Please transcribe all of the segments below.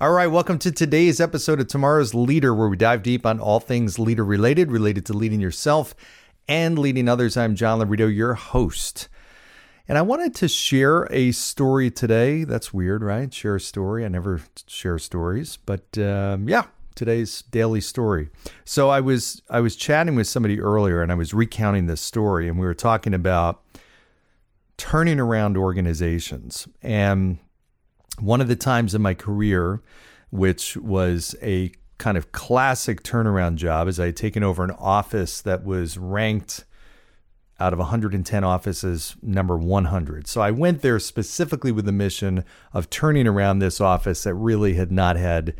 All right, welcome to today's episode of Tomorrow's Leader, where we dive deep on all things leader related, related to leading yourself and leading others. I'm John Laurito, your host. And I wanted to share a story today. That's weird, right? Share a story. I never share stories, but um, yeah, today's daily story. So I was I was chatting with somebody earlier, and I was recounting this story, and we were talking about turning around organizations and one of the times in my career, which was a kind of classic turnaround job, is I had taken over an office that was ranked out of 110 offices number 100. So I went there specifically with the mission of turning around this office that really had not had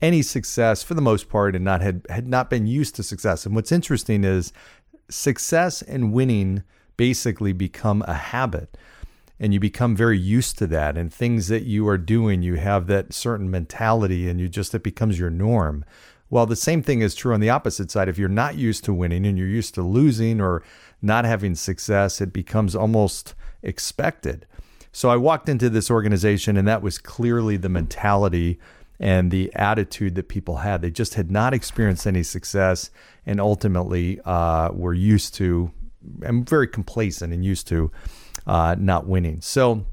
any success for the most part and not had had not been used to success. And what's interesting is success and winning basically become a habit and you become very used to that and things that you are doing you have that certain mentality and you just it becomes your norm. Well the same thing is true on the opposite side. If you're not used to winning and you're used to losing or not having success it becomes almost expected. So i walked into this organization and that was clearly the mentality and the attitude that people had. They just had not experienced any success and ultimately uh, were used to and very complacent and used to uh, not winning. So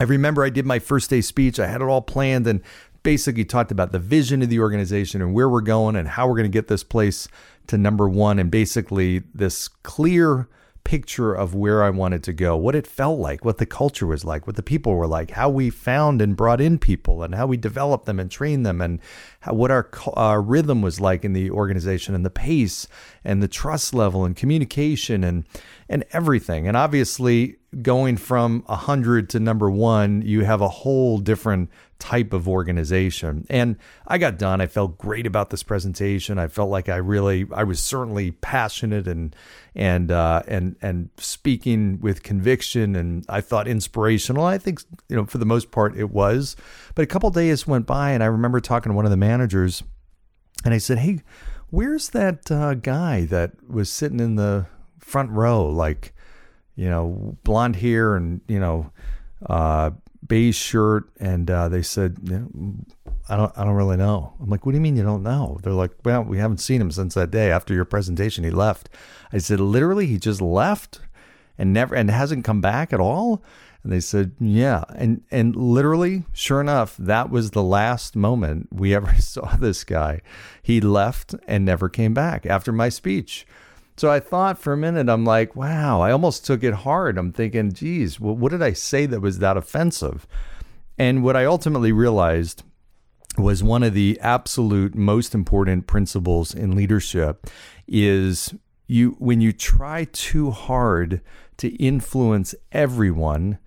I remember I did my first day speech. I had it all planned and basically talked about the vision of the organization and where we're going and how we're going to get this place to number one and basically this clear picture of where I wanted to go, what it felt like, what the culture was like, what the people were like, how we found and brought in people, and how we developed them and trained them, and how, what our, our rhythm was like in the organization, and the pace, and the trust level, and communication, and and everything. And obviously, going from 100 to number one, you have a whole different type of organization. And I got done. I felt great about this presentation. I felt like I really, I was certainly passionate and and uh, and and speaking with conviction, and I thought inspirational. I think you know for the most part it was. But a couple days went by, and I remember talking to one of the managers, and I said, "Hey, where's that uh, guy that was sitting in the front row, like?" You know, blonde hair and, you know, uh, beige shirt. And uh, they said, I don't, I don't really know. I'm like, what do you mean you don't know? They're like, well, we haven't seen him since that day after your presentation. He left. I said, literally, he just left and never, and hasn't come back at all. And they said, yeah. And, and literally, sure enough, that was the last moment we ever saw this guy. He left and never came back after my speech. So I thought for a minute, I'm like, wow, I almost took it hard. I'm thinking, geez, what did I say that was that offensive? And what I ultimately realized was one of the absolute most important principles in leadership is you when you try too hard to influence everyone,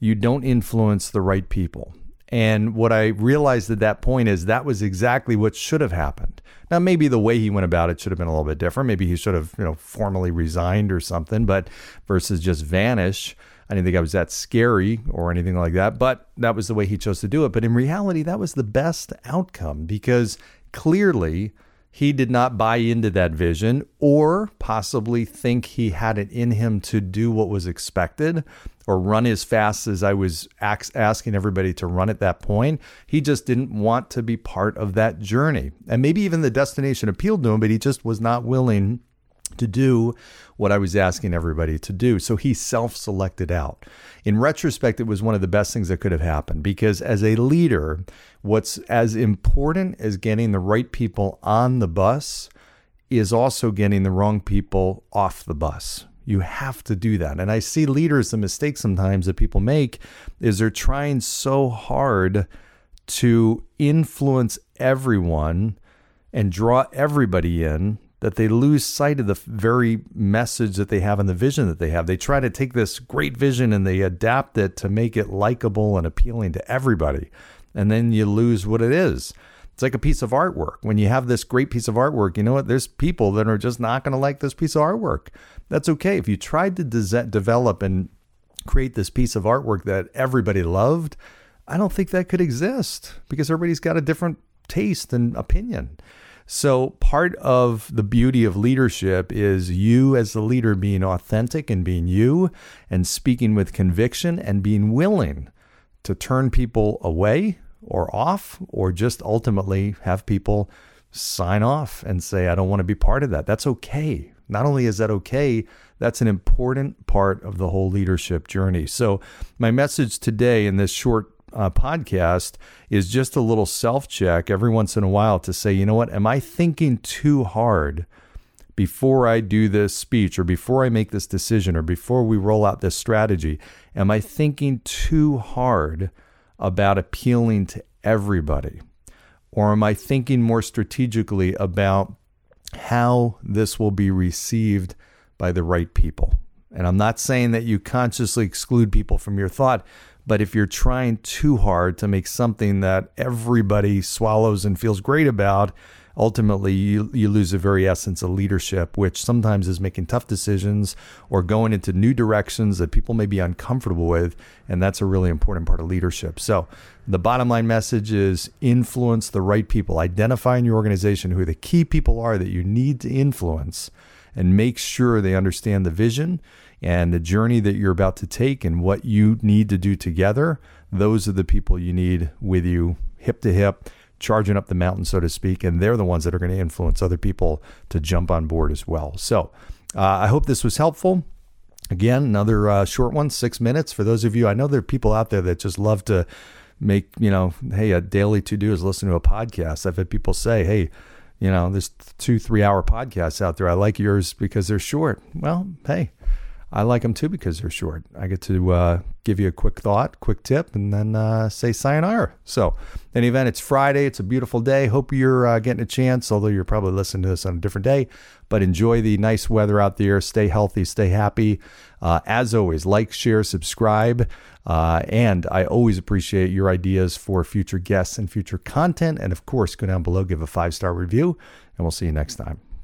you don't influence the right people. And what I realized at that point is that was exactly what should have happened. Now, maybe the way he went about it should have been a little bit different. Maybe he should have, you know, formally resigned or something, but versus just vanish. I didn't think I was that scary or anything like that, but that was the way he chose to do it. But in reality, that was the best outcome because clearly he did not buy into that vision or possibly think he had it in him to do what was expected or run as fast as I was asking everybody to run at that point. He just didn't want to be part of that journey. And maybe even the destination appealed to him, but he just was not willing to do what I was asking everybody to do. So he self selected out. In retrospect, it was one of the best things that could have happened because as a leader, what's as important as getting the right people on the bus is also getting the wrong people off the bus. You have to do that. And I see leaders, the mistake sometimes that people make is they're trying so hard to influence everyone and draw everybody in that they lose sight of the very message that they have and the vision that they have. They try to take this great vision and they adapt it to make it likable and appealing to everybody. And then you lose what it is. It's like a piece of artwork. When you have this great piece of artwork, you know what? There's people that are just not going to like this piece of artwork. That's okay. If you tried to de- develop and create this piece of artwork that everybody loved, I don't think that could exist because everybody's got a different taste and opinion. So, part of the beauty of leadership is you, as the leader, being authentic and being you and speaking with conviction and being willing to turn people away or off, or just ultimately have people sign off and say, I don't want to be part of that. That's okay. Not only is that okay, that's an important part of the whole leadership journey. So, my message today in this short uh, podcast is just a little self check every once in a while to say, you know what, am I thinking too hard before I do this speech or before I make this decision or before we roll out this strategy? Am I thinking too hard about appealing to everybody? Or am I thinking more strategically about how this will be received by the right people? And I'm not saying that you consciously exclude people from your thought, but if you're trying too hard to make something that everybody swallows and feels great about, ultimately you, you lose the very essence of leadership, which sometimes is making tough decisions or going into new directions that people may be uncomfortable with. And that's a really important part of leadership. So, the bottom line message is influence the right people, identify in your organization who the key people are that you need to influence, and make sure they understand the vision and the journey that you're about to take and what you need to do together, those are the people you need with you hip to hip, charging up the mountain, so to speak. And they're the ones that are going to influence other people to jump on board as well. So uh, I hope this was helpful. Again, another uh, short one, six minutes. For those of you, I know there are people out there that just love to make, you know, hey, a daily to do is listen to a podcast. I've had people say, hey, you know, there's two, three hour podcasts out there. I like yours because they're short. Well, hey, I like them too because they're short. I get to uh, give you a quick thought, quick tip, and then uh, say sayonara. So, in any event, it's Friday. It's a beautiful day. Hope you're uh, getting a chance, although you're probably listening to this on a different day. But enjoy the nice weather out there. Stay healthy, stay happy. Uh, as always, like, share, subscribe. Uh, and I always appreciate your ideas for future guests and future content. And of course, go down below, give a five star review, and we'll see you next time.